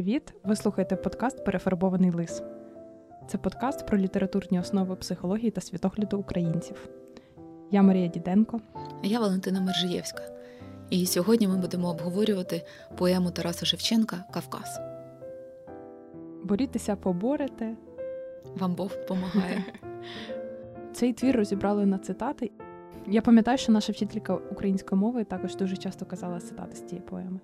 Привіт! Ви слухаєте подкаст Перефарбований лис. Це подкаст про літературні основи психології та світогляду українців. Я Марія Діденко. А Я Валентина Мержиєвська. І сьогодні ми будемо обговорювати поему Тараса Шевченка Кавказ. Борітеся, поборете. Вам Бог допомагає. Цей твір розібрали на цитати. Я пам'ятаю, що наша вчителька української мови також дуже часто казала цитати з цієї поеми.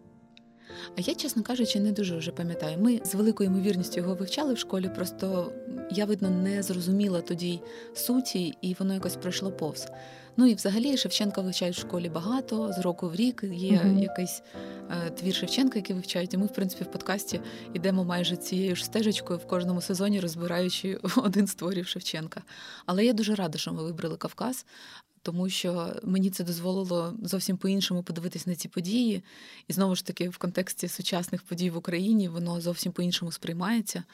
А я, чесно кажучи, не дуже вже пам'ятаю. Ми з великою ймовірністю його вивчали в школі, просто я, видно, не зрозуміла тоді суті, і воно якось пройшло повз. Ну і взагалі Шевченка вивчають в школі багато, з року в рік є uh-huh. якийсь е, твір Шевченка, який вивчають. І ми, в принципі, в подкасті йдемо майже цією ж стежечкою в кожному сезоні, розбираючи один з творів Шевченка. Але я дуже рада, що ми вибрали Кавказ тому що мені це дозволило зовсім по-іншому подивитись на ці події. І знову ж таки, в контексті сучасних подій в Україні воно зовсім по-іншому сприймається.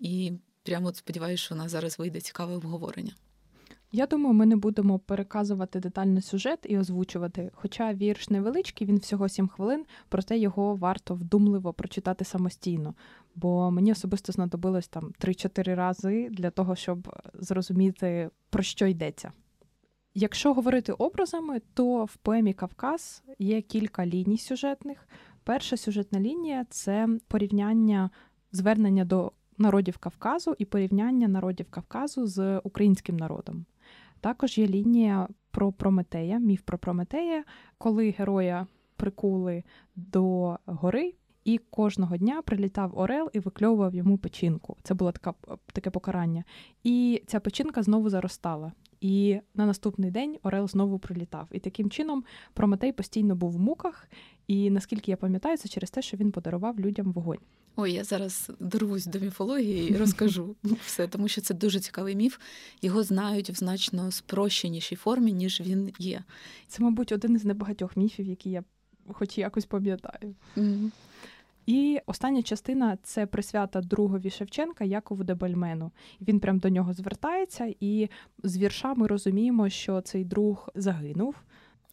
І прямо сподіваюся, що у нас зараз вийде цікаве обговорення. Я думаю, ми не будемо переказувати детально сюжет і озвучувати. Хоча вірш невеличкий, він всього сім хвилин, проте його варто вдумливо прочитати самостійно. Бо мені особисто знадобилось там 3-4 рази для того, щоб зрозуміти, про що йдеться. Якщо говорити образами, то в поемі Кавказ є кілька ліній сюжетних. Перша сюжетна лінія це порівняння звернення до народів Кавказу і порівняння народів Кавказу з українським народом. Також є лінія про Прометея, міф про Прометея, коли героя прикули до гори. І кожного дня прилітав Орел і викльовував йому печінку. Це було така, таке покарання. І ця печінка знову заростала. І на наступний день Орел знову прилітав. І таким чином Прометей постійно був в муках. І наскільки я пам'ятаю, це через те, що він подарував людям вогонь. Ой, я зараз дорвусь до міфології і розкажу все, тому що це дуже цікавий міф. Його знають в значно спрощенішій формі, ніж він є. Це, мабуть, один із небагатьох міфів, які я хоч якось пам'ятаю. Mm-hmm. І остання частина це присвята другові Шевченка Якову Дебальмену. Він прям до нього звертається, і з вірша ми розуміємо, що цей друг загинув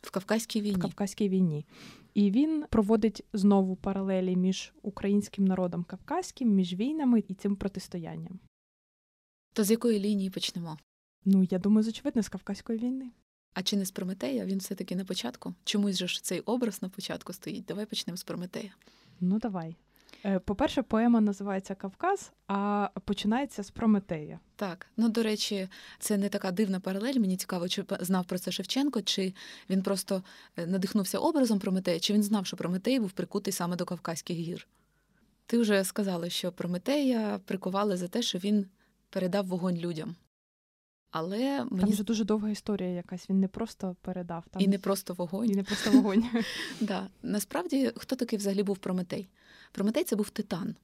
в Кавказькій війні. В Кавказькій війні. І він проводить знову паралелі між українським народом кавказьким, між війнами і цим протистоянням. То з якої лінії почнемо? Ну, я думаю, з очевидно, з Кавказької війни. А чи не з Прометея? Він все-таки на початку? Чомусь же ж цей образ на початку стоїть. Давай почнемо з Прометея. Ну, давай. Е, по-перше, поема називається Кавказ, а починається з Прометея. Так, ну до речі, це не така дивна паралель. Мені цікаво, чи знав про це Шевченко, чи він просто е, надихнувся образом Прометея, чи він знав, що Прометей був прикутий саме до Кавказьких гір. Ти вже сказала, що Прометея прикували за те, що він передав вогонь людям. Але мені Там вже дуже довга історія якась. Він не просто передав там і не просто вогонь. І не просто вогонь. Да. Насправді, хто такий взагалі був Прометей? Прометей це був титан.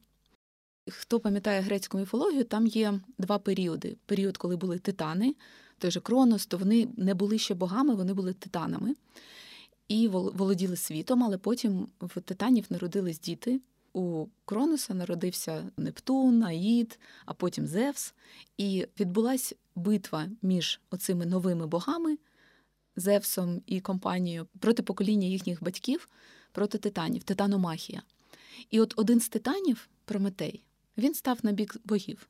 Хто пам'ятає грецьку міфологію, там є два періоди: період, коли були титани, той же Кронос, то вони не були ще богами, вони були титанами і володіли світом, але потім в титанів народились діти. У Кроноса народився Нептун, Аїд, а потім Зевс. І відбулася битва між оцими новими богами, Зевсом і компанією проти покоління їхніх батьків проти титанів, титаномахія. І от один з титанів, Прометей, він став на бік богів.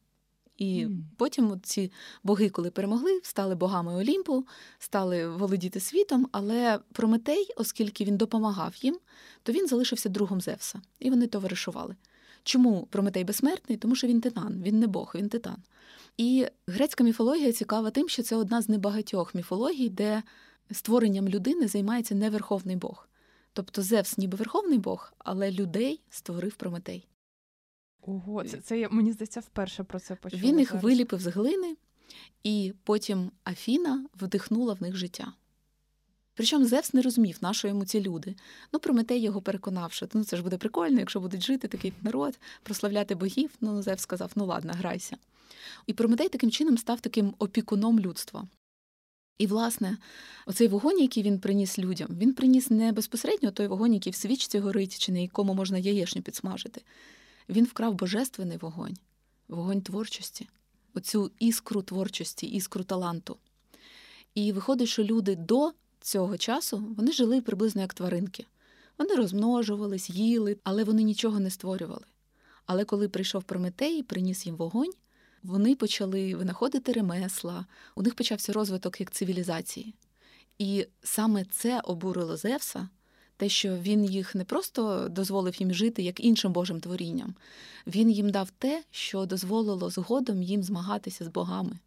І mm. потім ці боги, коли перемогли, стали богами Олімпу, стали володіти світом. Але Прометей, оскільки він допомагав їм, то він залишився другом Зевса, і вони товаришували. Чому Прометей безсмертний? Тому що він титан, він не Бог, він титан. І грецька міфологія цікава тим, що це одна з небагатьох міфологій, де створенням людини займається не верховний Бог. Тобто Зевс, ніби верховний Бог, але людей створив Прометей. Ого, це це мені здається вперше про це почула. Він їх зараз. виліпив з глини, і потім Афіна вдихнула в них життя. Причому Зевс не розумів, на що йому ці люди. Ну, Прометей його переконав, що ну, це ж буде прикольно, якщо будуть жити такий народ, прославляти богів. Ну, Зевс сказав: ну ладно, грайся. І Прометей таким чином став таким опікуном людства. І, власне, оцей вогонь, який він приніс людям, він приніс не безпосередньо той вогонь, який в свічці горить, чи на якому можна яєчню підсмажити. Він вкрав божественний вогонь, вогонь творчості, оцю іскру творчості, іскру таланту. І виходить, що люди до цього часу вони жили приблизно як тваринки. Вони розмножувались, їли, але вони нічого не створювали. Але коли прийшов Прометей і приніс їм вогонь, вони почали винаходити ремесла, у них почався розвиток як цивілізації. І саме це обурило Зевса, те, що він їх не просто дозволив їм жити як іншим Божим творінням, він їм дав те, що дозволило згодом їм змагатися з богами.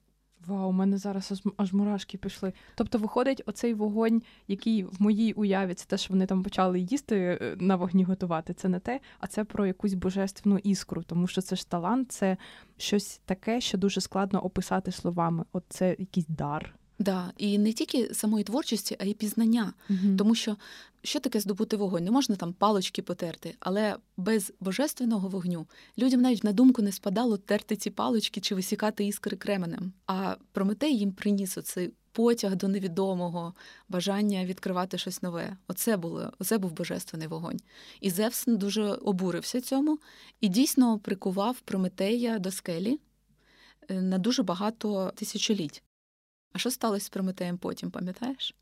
Вау, у мене зараз аж, мурашки пішли. Тобто, виходить, оцей вогонь, який в моїй уяві, це те, що вони там почали їсти е, на вогні готувати. Це не те, а це про якусь божественну іскру, тому що це ж талант, це щось таке, що дуже складно описати словами. От це якийсь дар. Да, і не тільки самої творчості, а й пізнання. Угу. Тому що що таке здобути вогонь? Не можна там палочки потерти, але без божественного вогню людям навіть на думку не спадало терти ці палочки чи висікати іскри кременем. А Прометей їм приніс оцей потяг до невідомого, бажання відкривати щось нове. Оце було, оце був божественний вогонь. І Зевс дуже обурився цьому і дійсно прикував Прометея до скелі е, на дуже багато тисячоліть. А що сталося з Прометеєм потім, пам'ятаєш?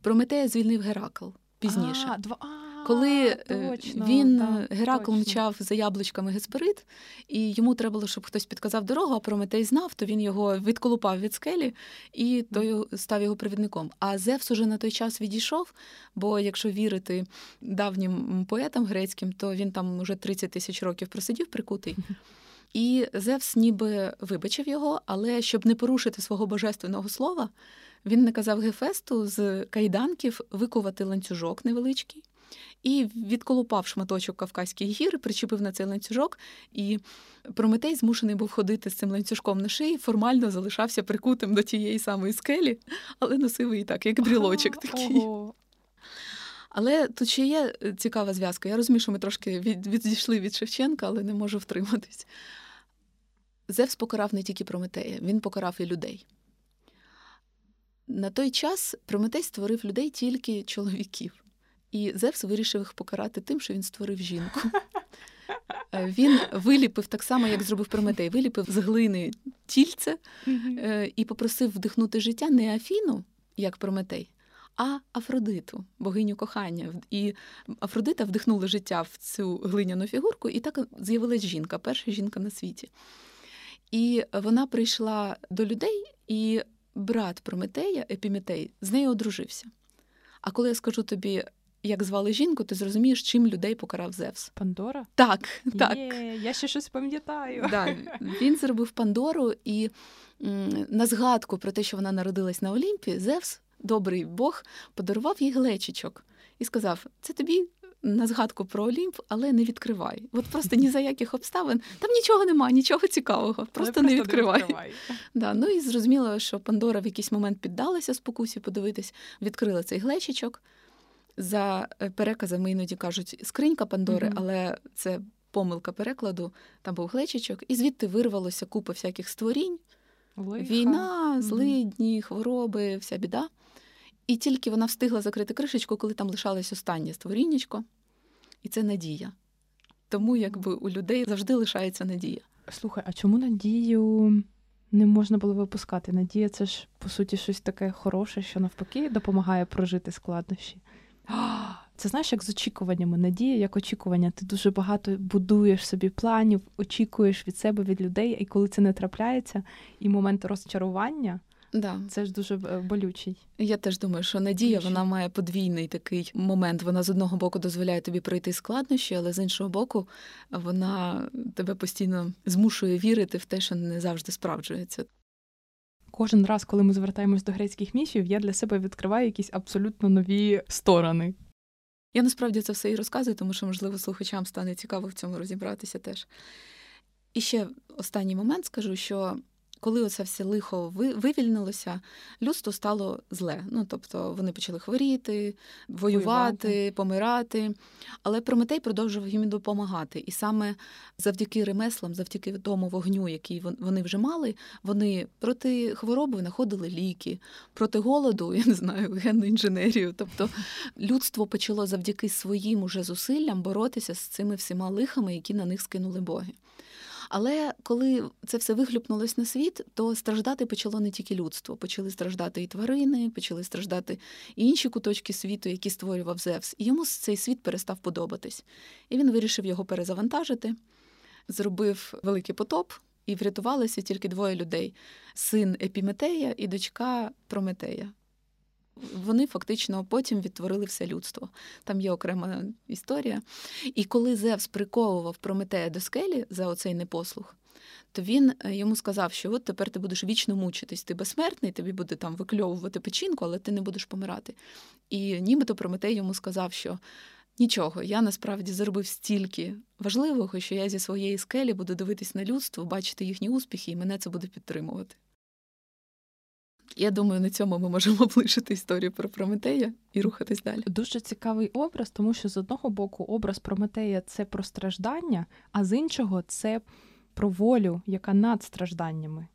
Прометея звільнив Геракл пізніше. А, два... а, Коли точно, він так, Геракл точно. мчав за яблучками Гесперид, і йому треба було, щоб хтось підказав дорогу, а Прометей знав, то він його відколупав від скелі і той став його провідником. А Зевс уже на той час відійшов, бо якщо вірити давнім поетам грецьким, то він там уже 30 тисяч років просидів прикутий. І Зевс ніби вибачив його, але щоб не порушити свого божественного слова, він наказав Гефесту з кайданків викувати ланцюжок невеличкий і відколупав шматочок Кавказьких гір, причепив на цей ланцюжок, і Прометей змушений був ходити з цим ланцюжком на шиї, формально залишався прикутим до тієї самої скелі, але носив її так, як брілочок такий. Але тут ще є цікава зв'язка. Я розумію, що ми трошки від, відійшли від Шевченка, але не можу втриматись. Зевс покарав не тільки Прометея, він покарав і людей. На той час Прометей створив людей тільки чоловіків. І Зевс вирішив їх покарати тим, що він створив жінку. Він виліпив так само, як зробив Прометей, виліпив з глини тільце е, і попросив вдихнути життя не Афіну, як Прометей, а Афродиту, богиню кохання. І Афродита вдихнула життя в цю глиняну фігурку, і так з'явилась жінка, перша жінка на світі. І вона прийшла до людей, і брат Прометея, Епіметей, з нею одружився. А коли я скажу тобі, як звали жінку, ти зрозумієш, чим людей покарав Зевс. Пандора? Так, так. Є, я ще щось пам'ятаю. Да, Він зробив Пандору, і м, на згадку про те, що вона народилась на Олімпі, Зевс, добрий Бог, подарував їй глечичок і сказав: це тобі. На згадку про Олімп, але не відкривай. От просто ні за яких обставин. Там нічого немає, нічого цікавого. Просто, не відкривай. відкривай. Да, ну і зрозуміло, що Пандора в якийсь момент піддалася спокусі подивитись, відкрила цей глечичок. За е, переказами іноді кажуть скринька Пандори, Мгм. але це помилка перекладу. Там був глечичок, і звідти вирвалося купа всяких створінь, Лиха. війна, злидні, хвороби, вся біда. І тільки вона встигла закрити кришечку, коли там лишалось останнє створіннячко, і це надія. Тому якби у людей завжди лишається надія. Слухай, а чому надію не можна було випускати? Надія це ж, по суті, щось таке хороше, що навпаки допомагає прожити складнощі. Це знаєш, як з очікуваннями. Надія, як очікування. Ти дуже багато будуєш собі планів, очікуєш від себе, від людей, і коли це не трапляється, і момент розчарування Да. це ж дуже е, болючий. Я теж думаю, що надія вона має подвійний такий момент. Вона з одного боку дозволяє тобі пройти складнощі, але з іншого боку, вона тебе постійно змушує вірити в те, що не завжди справджується. Кожен раз, коли ми звертаємось до грецьких міфів, я для себе відкриваю якісь абсолютно нові сторони. Я насправді це все і розказую, тому що, можливо, слухачам стане цікаво в цьому розібратися теж. І ще останній момент скажу, що коли оце все лихо ви- вивільнилося, людство стало зле. Ну тобто вони почали хворіти, воювати, Воювати. помирати. Але Прометей продовжував їм допомагати. І саме завдяки ремеслам, завдяки тому вогню, який вони вже мали, вони проти хвороби знаходили ліки, проти голоду, я не знаю, генну інженерію. Тобто людство почало завдяки своїм уже зусиллям боротися з цими всіма лихами, які на них скинули боги. Але коли це все вихлюпнулось на світ, то страждати почало не тільки людство. Почали страждати і тварини, почали страждати і інші куточки світу, які створював Зевс. І йому цей світ перестав подобатись. І він вирішив його перезавантажити. зробив великий потоп, і врятувалися тільки двоє людей: син Епіметея і дочка Прометея. Вони фактично потім відтворили все людство. Там є окрема історія. І коли Зевс приковував Прометея до скелі за оцей непослух, то він е, йому сказав, що от тепер ти будеш вічно мучитись, ти безсмертний, тобі буде там викльовувати печінку, але ти не будеш помирати. І нібито Прометей йому сказав, що нічого, я насправді зробив стільки важливого, що я зі своєї скелі буду дивитись на людство, бачити їхні успіхи, і мене це буде підтримувати. Я думаю, на цьому ми можемо облишити історію про Прометея і рухатись далі. Дуже цікавий образ, тому що з одного боку образ Прометея це про страждання, а з іншого це про волю, яка над стражданнями.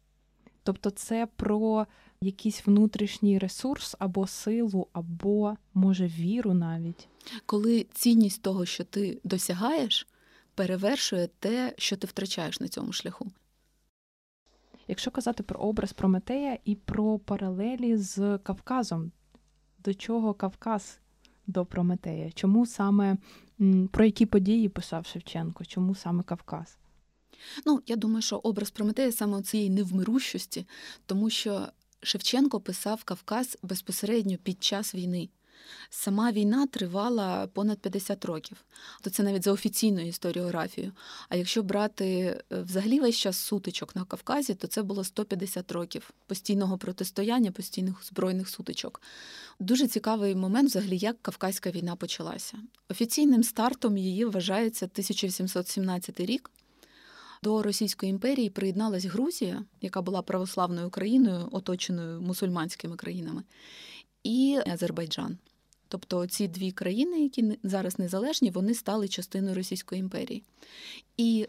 Тобто це про якийсь внутрішній ресурс або силу, або, може, віру навіть. Коли цінність того, що ти досягаєш, перевершує те, що ти втрачаєш на цьому шляху. Якщо казати про образ Прометея і про паралелі з Кавказом, до чого Кавказ до Прометея? Чому саме про які події писав Шевченко? Чому саме Кавказ? Ну, я думаю, що образ Прометея саме цієї невмирущості, тому що Шевченко писав Кавказ безпосередньо під час війни. Сама війна тривала понад 50 років, то це навіть за офіційною історіографією. А якщо брати е, взагалі весь час сутичок на Кавказі, то це було 150 років постійного протистояння, постійних збройних сутичок. Дуже цікавий момент, взагалі, як Кавказька війна почалася. Офіційним стартом її вважається 1817 рік. До Російської імперії приєдналась Грузія, яка була православною країною, оточеною мусульманськими країнами, і Азербайджан. Тобто ці дві країни, які зараз незалежні, вони стали частиною Російської імперії. І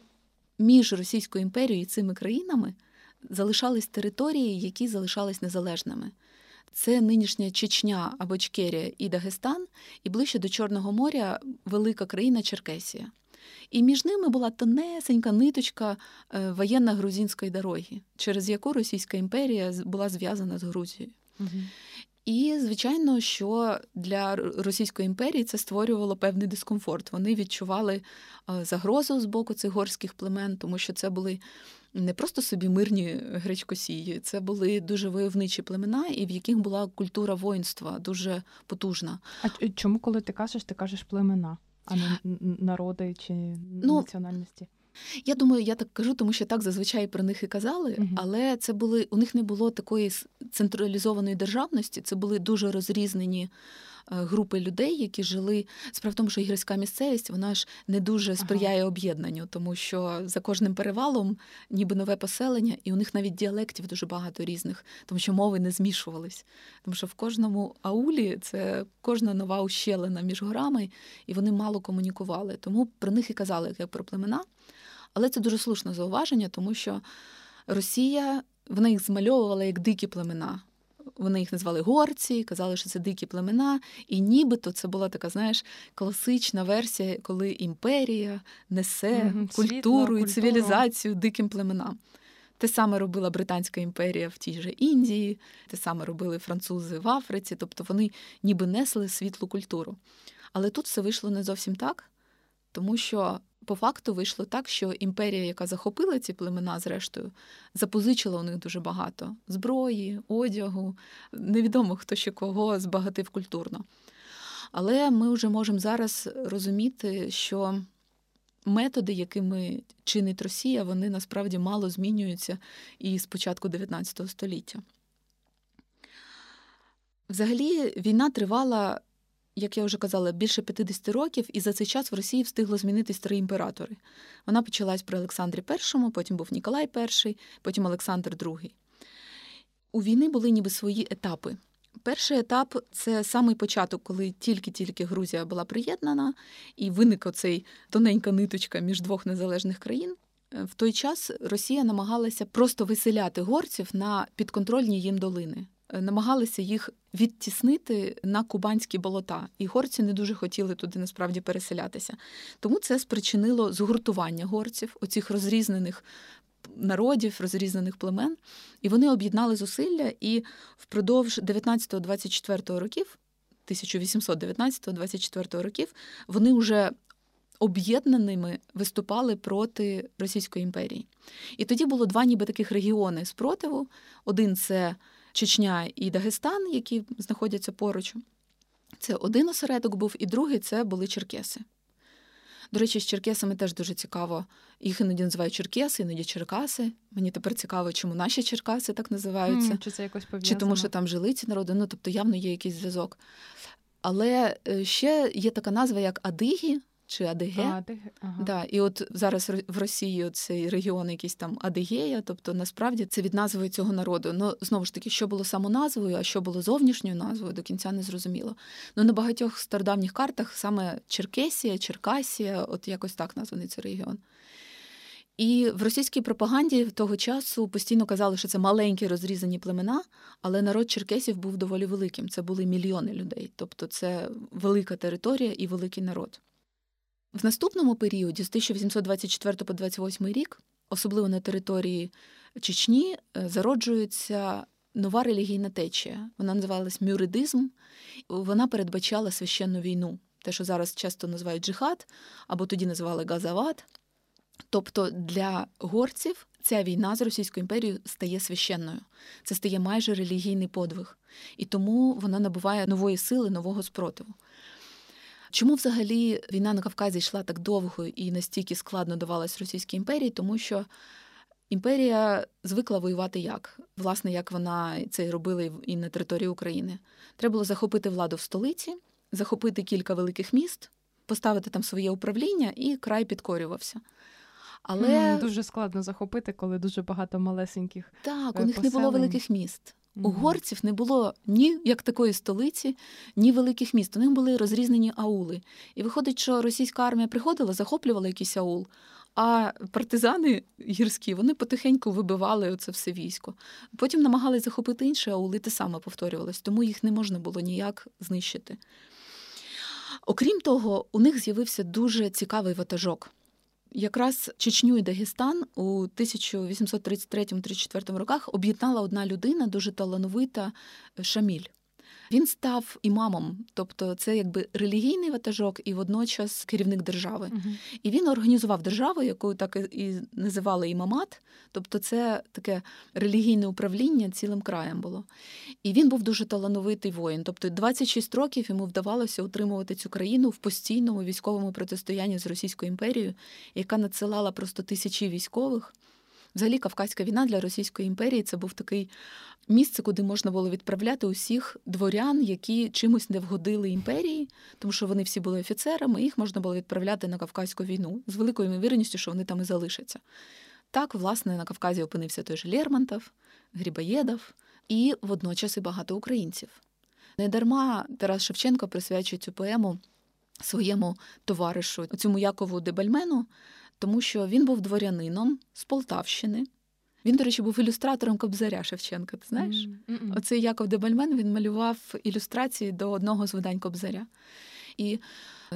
між Російською імперією і цими країнами залишались території, які залишались незалежними. Це нинішня Чечня або Чкерія і Дагестан, і ближче до Чорного моря велика країна Черкесія. І між ними була тонесенька ниточка е, воєнно-грузинської дороги, через яку Російська імперія була зв'язана з Грузією. Угу. І, звичайно, що для Російської імперії це створювало певний дискомфорт. Вони відчували загрозу з боку цих горських племен, тому що це були не просто собі мирні гречкосії, це були дуже войовничі племена, і в яких була культура воїнства дуже потужна. А чому, коли ти кажеш, ти кажеш племена, а не народи чи ну, національності? Я думаю, я так кажу, тому що так зазвичай про них і казали, uh але це були у них не було такої централізованої державності, це були дуже розрізнені. Е, групи людей, які жили справа в тому, що гірська місцевість вона ж не дуже сприяє ага. об'єднанню, тому що за кожним перевалом ніби нове поселення, і у них навіть діалектів дуже багато різних, тому що мови не змішувались. Тому що в кожному аулі це кожна нова ущелина між горами, і вони мало комунікували. Тому про них і казали як про племена. Але це дуже слушне зауваження, тому що Росія вона їх змальовувала як дикі племена. Вони їх назвали горці, казали, що це дикі племена, і нібито це була така, знаєш, класична версія, коли імперія несе угу, культуру і цивілізацію диким племенам. Те саме робила Британська імперія в тій же Індії, те саме робили французи в Африці, тобто вони ніби несли світлу культуру. Але тут все вийшло не зовсім так, тому що по факту вийшло так, що імперія, яка захопила ці племена, зрештою, запозичила у них дуже багато зброї, одягу, невідомо хто ще кого збагатив культурно. Але ми вже можемо зараз розуміти, що методи, якими чинить Росія, вони насправді мало змінюються і з початку 19 століття. Взагалі, війна тривала як я вже казала, більше 50 років, і за цей час в Росії встигло змінитись три імператори. Вона почалась при Олександрі І, потім був Ніколай І, потім Олександр II. У війни були ніби свої етапи. Перший етап це самий початок, коли тільки-тільки Грузія була приєднана, і виник оцей тоненька ниточка між двох незалежних країн. В той час Росія намагалася просто виселяти горців на підконтрольні їм долини намагалися їх відтіснити на кубанські болота, і горці не дуже хотіли туди насправді переселятися. Тому це спричинило згуртування горців, оцих розрізнених. Народів, розрізнених племен, і вони об'єднали зусилля, і впродовж 19-24 років, 1819-24 років, вони вже об'єднаними виступали проти Російської імперії. І тоді було два ніби таких регіони спротиву. Один це Чечня і Дагестан, які знаходяться поруч. Це один осередок був, і другий це були Черкеси. До речі, з Черкесами теж дуже цікаво. Їх іноді називають Черкеси, іноді Черкаси. Мені тепер цікаво, чому наші Черкаси так називаються. Чи це якось пов'язано? Чи тому, що там жили ці народи, ну тобто явно є якийсь зв'язок. Але е, ще є така назва, як Адигі чи Адиге. А, ти... ага. Да, і от зараз в Росії цей регіон якийсь там Адигея, тобто насправді це від назви цього народу. Ну знову ж таки, що було самоназвою, а що було зовнішньою назвою, до кінця не зрозуміло. Ну на багатьох стародавніх картах саме Черкесія, Черкасія, от якось так названий цей регіон. І в російській пропаганді того часу постійно казали, що це маленькі розрізані племена, але народ черкесів був доволі великим. Це були мільйони людей, тобто це велика територія і великий народ. В наступному періоді, з 1824 по 28 рік, особливо на території Чечні, е, зароджується нова релігійна течія. Вона називалась мюридизм. Вона передбачала священну війну, те, що зараз часто називають джихад, або тоді називали газават. Тобто для горців ця війна з Російською імперією стає священною. Це стає майже релігійний подвиг. І тому вона набуває нової сили, нового спротиву. Чому взагалі війна на Кавказі йшла так довго і настільки складно давалась Російській імперії? Тому що імперія звикла воювати як? Власне, як вона це робила і на території України. Треба було захопити владу в столиці, захопити кілька великих міст, поставити там своє управління, і край підкорювався. Але mm, дуже складно захопити, коли дуже багато малесеньких. Так, у них поселень. не було великих міст. У горців не було ні як такої столиці, ні великих міст. У них були розрізнені аули. І виходить, що російська армія приходила, захоплювала якийсь аул, а партизани гірські вони потихеньку вибивали оце все військо. Потім намагались захопити інші аули, те саме повторювалось, тому їх не можна було ніяк знищити. Окрім того, у них з'явився дуже цікавий ватажок. Якраз Чечню і Дагестан у 1833-34 роках об'єднала одна людина, дуже талановита Шаміль. Він став імамом, тобто це якби релігійний ватажок і водночас керівник держави. Uh-huh. І він організував державу, яку так і називали імамат, тобто це таке релігійне управління цілим краєм було. І він був дуже талановитий воїн. Тобто 26 років йому вдавалося утримувати цю країну в постійному військовому протистоянні з Російською імперією, яка надсилала просто тисячі військових. Взагалі, Кавказька війна для Російської імперії це був такий місце, куди можна було відправляти усіх дворян, які чимось не вгодили імперії, тому що вони всі були офіцерами, їх можна було відправляти на Кавказьку війну з великою ймовірністю, що вони там і залишаться. Так, власне, на Кавказі опинився той же Лермонтов, Грібоєдов і водночас і багато українців. Недарма Тарас Шевченко присвячує цю поему своєму товаришу, цьому Якову Дебальмену, тому що він був дворянином з Полтавщини. Він, до речі, був ілюстратором Кобзаря Шевченка. Ти знаєш? Mm-mm. Оцей Яков Дебальмен він малював ілюстрації до одного з видань Кобзаря. І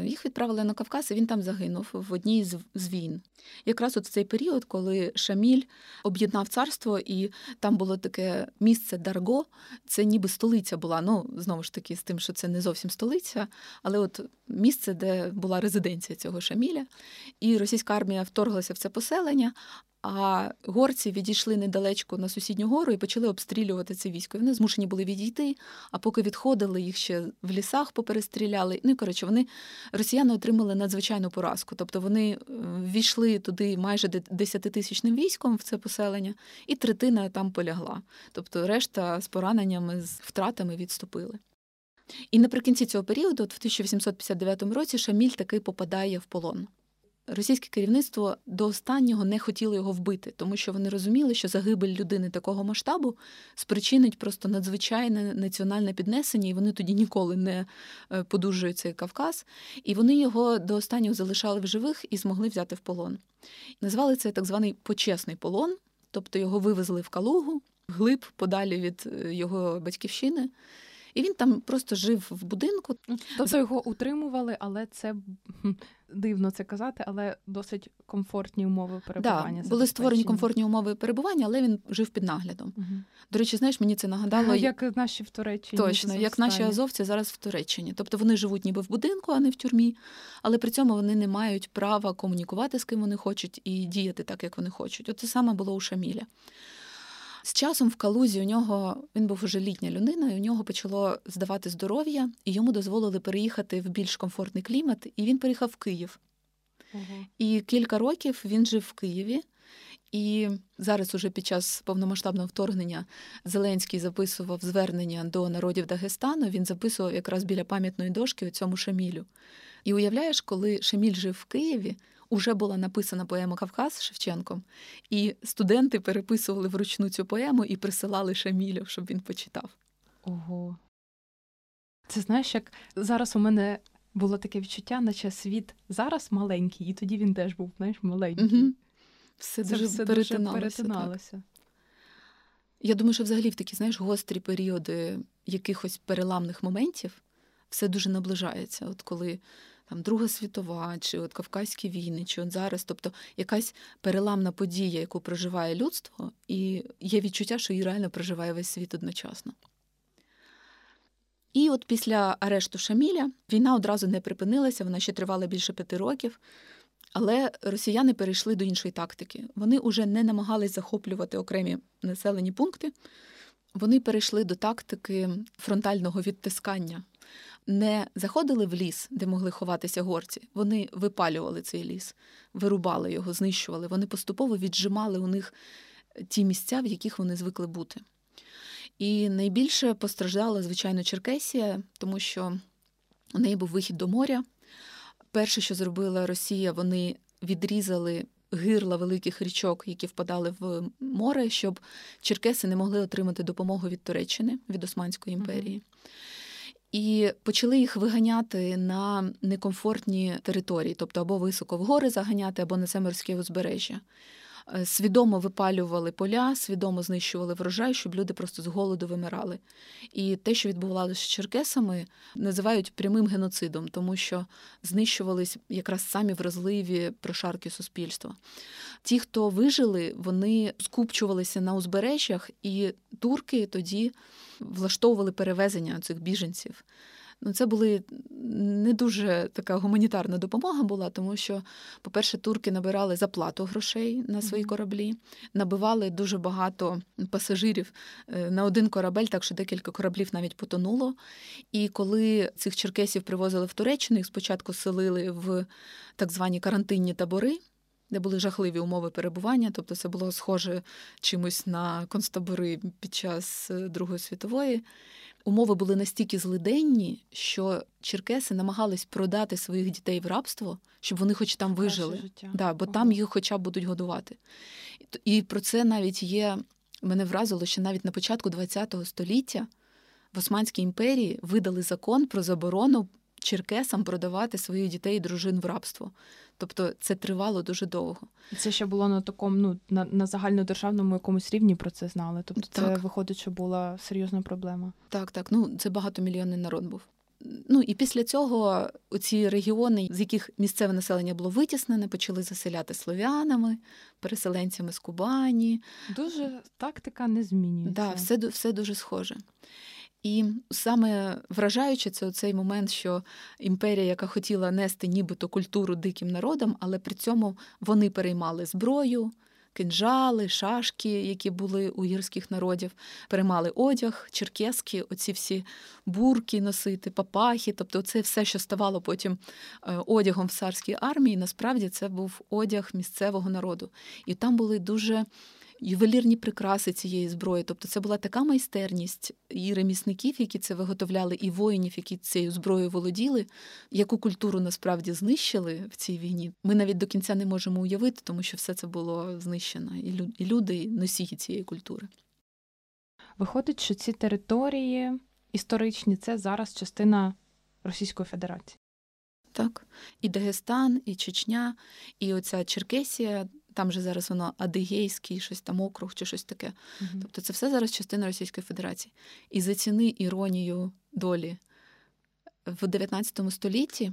їх відправили на Кавказ, і він там загинув в одній з війн. Якраз от в цей період, коли Шаміль об'єднав царство, і там було таке місце Дарго, це ніби столиця була. Ну, знову ж таки, з тим, що це не зовсім столиця, але от місце, де була резиденція цього Шаміля. І російська армія вторглася в це поселення. А горці відійшли недалечко на сусідню гору і почали обстрілювати це військо. Вони змушені були відійти. А поки відходили, їх ще в лісах поперестріляли. Ну коротше, вони росіяни отримали надзвичайну поразку. Тобто вони е, ввійшли туди майже десятитисячним військом в це поселення, і третина там полягла. Тобто, решта з пораненнями, з втратами відступили. І наприкінці цього періоду, от в 1859 році, Шаміль таки попадає в полон. Російське керівництво до останнього не хотіло його вбити, тому що вони розуміли, що загибель людини такого масштабу спричинить просто надзвичайне національне піднесення, і вони тоді ніколи не е, подужують цей Кавказ. І вони його до останнього залишали в живих і змогли взяти в полон. Назвали це так званий почесний полон, тобто його вивезли в Калугу, глиб подалі від е, його батьківщини. І він там просто жив в будинку. Тобто його утримували, але це дивно це казати, але досить комфортні умови перебування. Да, Були створені комфортні умови перебування, але він жив під наглядом. Угу. До речі, знаєш, мені це нагадало. Як наші в Туреччині. Точно, як наші азовці зараз в Туреччині. Тобто вони живуть ніби в будинку, а не в тюрмі, але при цьому вони не мають права комунікувати з ким вони хочуть і діяти так, як вони хочуть. От це саме було у Шаміля. З часом в Калузі у нього він був уже літня людина, і у нього почало здавати здоров'я, і йому дозволили переїхати в більш комфортний клімат, і він переїхав в Київ. Угу. І кілька років він жив в Києві. І зараз, уже під час повномасштабного вторгнення, Зеленський записував звернення до народів Дагестану. Він записував якраз біля пам'ятної дошки у цьому Шамілю. І уявляєш, коли Шаміль жив в Києві, уже була написана поема Кавказ Шевченком, і студенти переписували вручну цю поему і присилали Шамілю, щоб він почитав. Ого. Це знаєш, як зараз у мене було таке відчуття, наче світ зараз маленький, і тоді він теж був знаєш, маленький. Угу. Все Це дуже все перетиналося. перетиналося. Я думаю, що взагалі в такі знаєш, гострі періоди якихось переламних моментів все дуже наближається. От коли там Друга світова, чи от Кавказькі війни, чи от зараз, тобто якась переламна подія, яку проживає людство, і є відчуття, що її реально проживає весь світ одночасно. І от після арешту Шаміля війна одразу не припинилася, вона ще тривала більше п'яти років. Але росіяни перейшли до іншої тактики. Вони вже не намагались захоплювати окремі населені пункти. Вони перейшли до тактики фронтального відтискання не заходили в ліс, де могли ховатися горці. Вони випалювали цей ліс, вирубали його, знищували. Вони поступово віджимали у них ті місця, в яких вони звикли бути. І найбільше постраждала, звичайно, Черкесія, тому що у неї був вихід до моря. Перше, що зробила Росія, вони відрізали гирла великих річок, які впадали в море, щоб черкеси не могли отримати допомогу від Туреччини від Османської імперії. Mm-hmm і почали їх виганяти на некомфортні території, тобто або високо в гори заганяти, або на це морське узбережжя. Е, свідомо випалювали поля, свідомо знищували врожай, щоб люди просто з голоду вимирали. І те, що відбувалося з черкесами, називають прямим геноцидом, тому що знищувались якраз самі вразливі прошарки суспільства. Ті, хто вижили, вони скупчувалися на узбережжях, і турки тоді влаштовували перевезення цих біженців. Ну, це були не дуже така гуманітарна допомога була, тому що, по-перше, турки набирали заплату грошей на свої кораблі, набивали дуже багато пасажирів е, на один корабель, так що декілька кораблів навіть потонуло. І коли цих черкесів привозили в Туреччину, їх спочатку селили в так звані карантинні табори де були жахливі умови перебування, тобто це було схоже чимось на концтабори під час е, Другої світової. Умови були настільки злиденні, що черкеси намагались продати своїх дітей в рабство, щоб вони хоч там вижили, Да, бо Ого. там їх хоча б будуть годувати. І про це навіть є. Мене вразило, що навіть на початку ХХ століття в Османській імперії видали закон про заборону черкесам продавати своїх дітей і дружин в рабство. Тобто це тривало дуже довго. Це ще було на такому, ну на на загальнодержавному якомусь рівні про це знали. Тобто, це так. виходить, що була серйозна проблема. Так, так. Ну це багатомільйонний народ був. Ну і після цього ці регіони, з яких місцеве населення було витіснене, почали заселяти слов'янами, переселенцями з Кубані. Дуже тактика не змінюється. Так, да, все, все дуже схоже. І саме вражаюче це цей момент, що імперія, яка хотіла нести нібито культуру диким народам, але при цьому вони переймали зброю, кинжали, шашки, які були у гірських народів, переймали одяг, черкески, оці всі бурки носити, папахи. Тобто, це все, що ставало потім е, одягом в царській армії, насправді це був одяг місцевого народу. І там були дуже ювелірні прикраси цієї зброї. Тобто це була така майстерність і ремісників, які це виготовляли, і воїнів, які цією зброєю володіли, яку культуру насправді знищили в цій війні. Ми навіть до кінця не можемо уявити, тому що все це було знищено, і люди, і носії цієї культури. Виходить, що ці території історичні це зараз частина Російської Федерації. Так, і Дагестан, і Чечня, і оця Черкесія там же зараз воно Адигейський, щось там округ чи щось таке. Мгм. Тобто це все зараз частина Російської Федерації. І заціни іронію долі в 19 столітті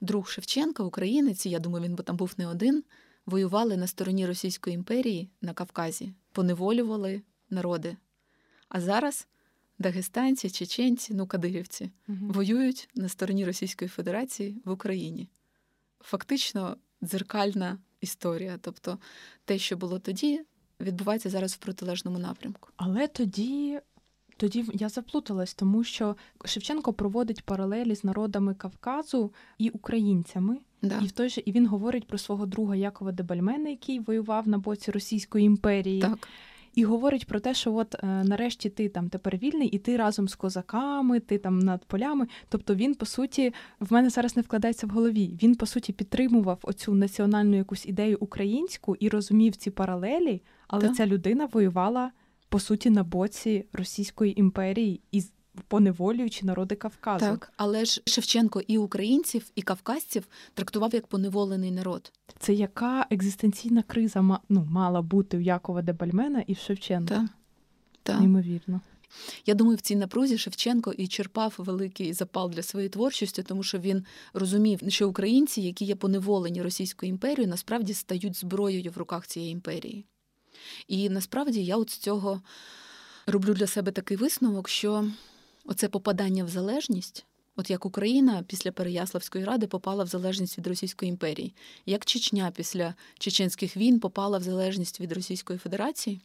друг Шевченка, українець, я думаю, він бо там був не один, воювали на стороні Російської імперії на Кавказі, поневолювали народи. А зараз дагестанці, чеченці, ну кадирівці Мгм. воюють на стороні Російської Федерації в Україні. Фактично дзеркальна історія. Тобто те, що було тоді, відбувається зараз в протилежному напрямку. Але тоді, тоді я заплуталась, тому що Шевченко проводить паралелі з народами Кавказу і українцями. Да. І в той же і він говорить про свого друга Якова Дебальмена, який воював на боці Російської імперії, Так, і говорить про те, що от е, нарешті ти там тепер вільний, і ти разом з козаками, ти там над полями. Тобто він по суті в мене зараз не вкладається в голові. Він по суті підтримував оцю національну якусь ідею українську і розумів ці паралелі, але Так. ця людина воювала по суті на боці Російської імперії і поневолюючи народи Кавказу. так. Але ж Шевченко і українців, і кавказців трактував як поневолений народ. Це яка екзистенційна криза ну, мала бути в Якова Дебальмена і в Шевченка? Так. Так. Неймовірно. Я думаю, в цій напрузі Шевченко і черпав великий запал для своєї творчості, тому що він розумів, що українці, які є поневолені Російською імперією, насправді стають зброєю в руках цієї імперії. І насправді я от з цього роблю для себе такий висновок, що оце попадання в залежність, от як Україна після Переяславської ради попала в залежність від Російської імперії, як Чечня після чеченських війн попала в залежність від Російської Федерації.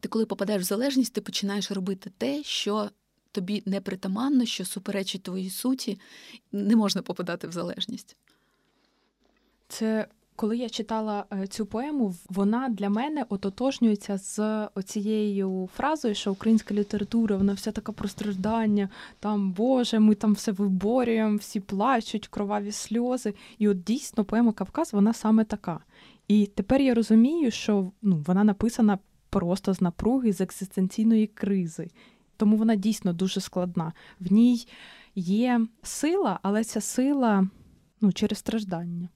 Ти, коли попадаєш в залежність, ти починаєш робити те, що тобі не притаманно, що суперечить твоїй суті, не можна попадати в залежність. Це коли я читала е, цю поему, вона для мене ототожнюється з оцією фразою, що українська література, вона вся така про страждання, там Боже, ми там все виборюємо, всі плачуть, кроваві сльози. І от дійсно поема Кавказ, вона саме така. І тепер я розумію, що ну, вона написана просто з напруги, з екзистенційної кризи. Тому вона дійсно дуже складна. В ній є сила, але ця сила ну, через страждання.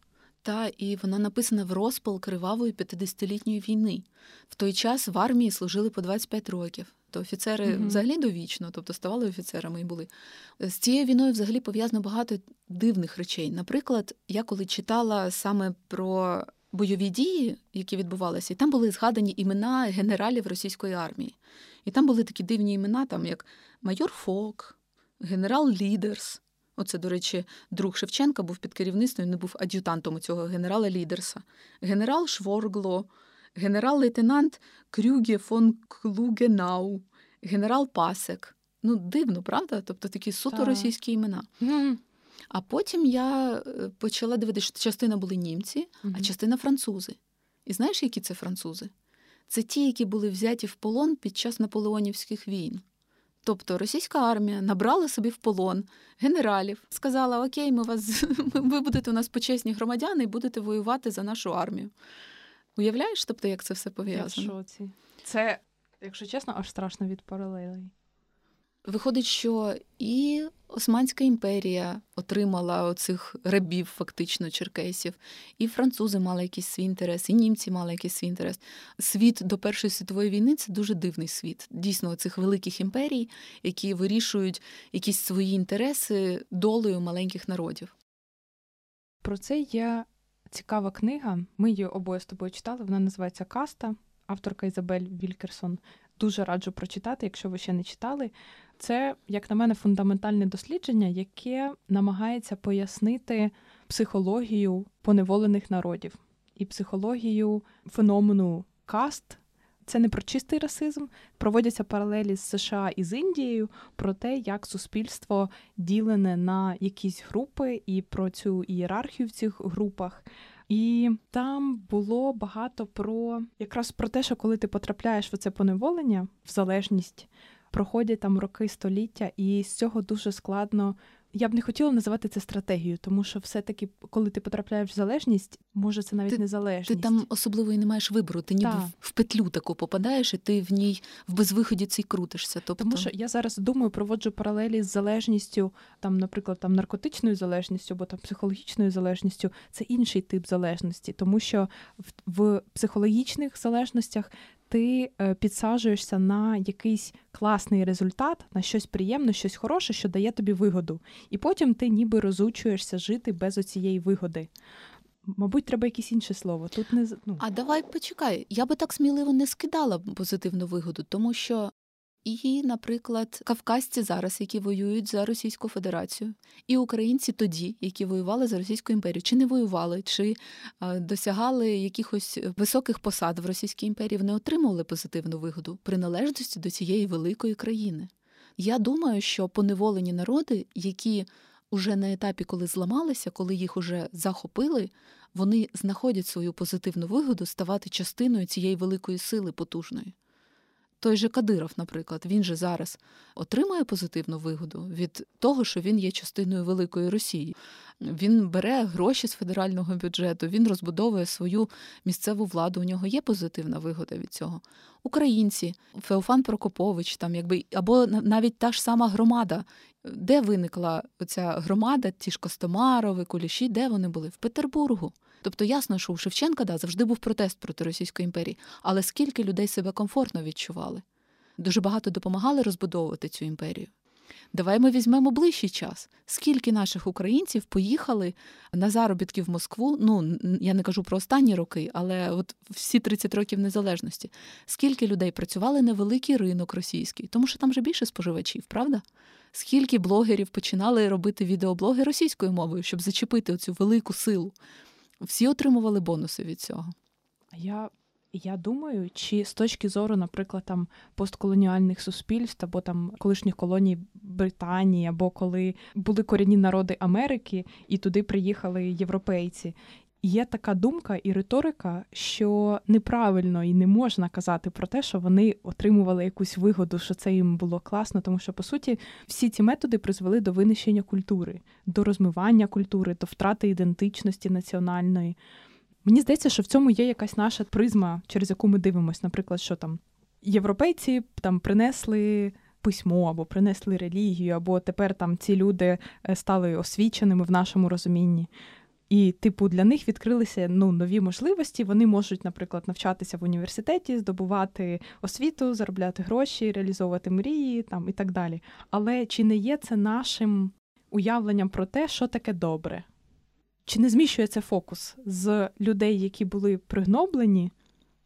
Та і вона написана в розпал кривавої 50-літньої війни. В той час в армії служили по 25 років. То офіцери Мгм. взагалі довічно, тобто ставали офіцерами і були. З цією війною взагалі пов'язано багато дивних речей. Наприклад, я коли читала саме про бойові дії, які відбувалися, і там були згадані імена генералів російської армії. І там були такі дивні імена, там як майор Фок, генерал Лідерс. Оце, до речі, друг Шевченка був під керівництвом, він був ад'ютантом у цього генерала Лідерса, генерал Шворгло, генерал-лейтенант Крюге фон Клугенау, генерал Пасек. Ну, дивно, правда? Тобто такі суто російські імена. А потім я е, почала дивитися, що частина були німці, а частина французи. І знаєш, які це французи? Це ті, які були взяті в полон під час наполеонівських війн. Тобто російська армія набрала собі в полон генералів, сказала: Окей, ми вас, ви будете у нас почесні громадяни і будете воювати за нашу армію. Уявляєш, тобто, як це все Я в пов'язано? шоці. Це, якщо чесно, аж страшно від паралелей. Виходить, що і Османська імперія отримала оцих рабів, фактично, черкесів, і французи мали якийсь свій інтерес, і німці мали якийсь свій інтерес. Світ до Першої світової війни це дуже дивний світ. Дійсно, цих великих імперій, які вирішують якісь свої інтереси долею маленьких народів. Про це є цікава книга. Ми її обоє з тобою читали. Вона називається Каста, авторка Ізабель Вількерсон. Дуже раджу прочитати, якщо ви ще не читали. Це, як на мене, фундаментальне дослідження, яке намагається пояснити психологію поневолених народів і психологію феномену каст. Це не про чистий расизм. Проводяться паралелі з США і з Індією про те, як суспільство ділене на якісь групи і про цю ієрархію в цих групах. І там було багато про якраз про те, що коли ти потрапляєш в це поневолення, в залежність, проходять там роки століття, і з цього дуже складно Я б не хотіла називати це стратегією, тому що все-таки, коли ти потрапляєш в залежність, може це навіть ти, незалежність. Ти там особливо і не маєш вибору. Ти ніби так. в петлю таку попадаєш, і ти в ній в безвиході цей крутишся. Тобто... Тому що я зараз думаю, проводжу паралелі з залежністю, там, наприклад, там наркотичною залежністю або там психологічною залежністю. Це інший тип залежності, тому що в, в психологічних залежностях ти е, підсаджуєшся на якийсь класний результат, на щось приємне, щось хороше, що дає тобі вигоду. І потім ти ніби розучуєшся жити без оцієї вигоди. Мабуть, треба якесь інше слово. Тут не ну. А давай почекай. Я би так сміливо не скидала позитивну вигоду, тому що і, наприклад, кавказці зараз, які воюють за Російську Федерацію, і українці тоді, які воювали за Російську імперію, чи не воювали, чи досягали якихось високих посад в Російській імперії, вони отримували позитивну вигоду приналежності до цієї великої країни. Я думаю, що поневолені народи, які уже на етапі, коли зламалися, коли їх уже захопили, вони знаходять свою позитивну вигоду ставати частиною цієї великої сили потужної. Той же Кадиров, наприклад, він же зараз отримує позитивну вигоду від того, що він є частиною великої Росії. Він бере гроші з федерального бюджету, він розбудовує свою місцеву владу. У нього є позитивна вигода від цього. Українці, Феофан Прокопович, там якби або навіть та ж сама громада. Де виникла ця громада, ті ж Костомарови, Куліші, де вони були? В Петербургу. Тобто ясно, що у Шевченка да, завжди був протест проти Російської імперії, але скільки людей себе комфортно відчували, дуже багато допомагали розбудовувати цю імперію. Давай ми візьмемо ближчий час. Скільки наших українців поїхали на заробітки в Москву? Ну я не кажу про останні роки, але от всі 30 років незалежності. Скільки людей працювали на великий ринок російський, тому що там вже більше споживачів, правда? Скільки блогерів починали робити відеоблоги російською мовою, щоб зачепити оцю велику силу? Всі отримували бонуси від цього. Я я думаю, чи з точки зору, наприклад, там постколоніальних суспільств або там колишніх колоній Британії, або коли були корінні народи Америки, і туди приїхали європейці. Є така думка і риторика, що неправильно і не можна казати про те, що вони отримували якусь вигоду, що це їм було класно, тому що по суті всі ці методи призвели до винищення культури, до розмивання культури, до втрати ідентичності національної. Мені здається, що в цьому є якась наша призма, через яку ми дивимося, наприклад, що там європейці там принесли. Письмо або принесли релігію, або тепер там ці люди е, стали освіченими в нашому розумінні. І, типу, для них відкрилися ну, нові можливості. Вони можуть, наприклад, навчатися в університеті, здобувати освіту, заробляти гроші, реалізовувати мрії там і так далі. Але чи не є це нашим уявленням про те, що таке добре? Чи не зміщується фокус з людей, які були пригноблені,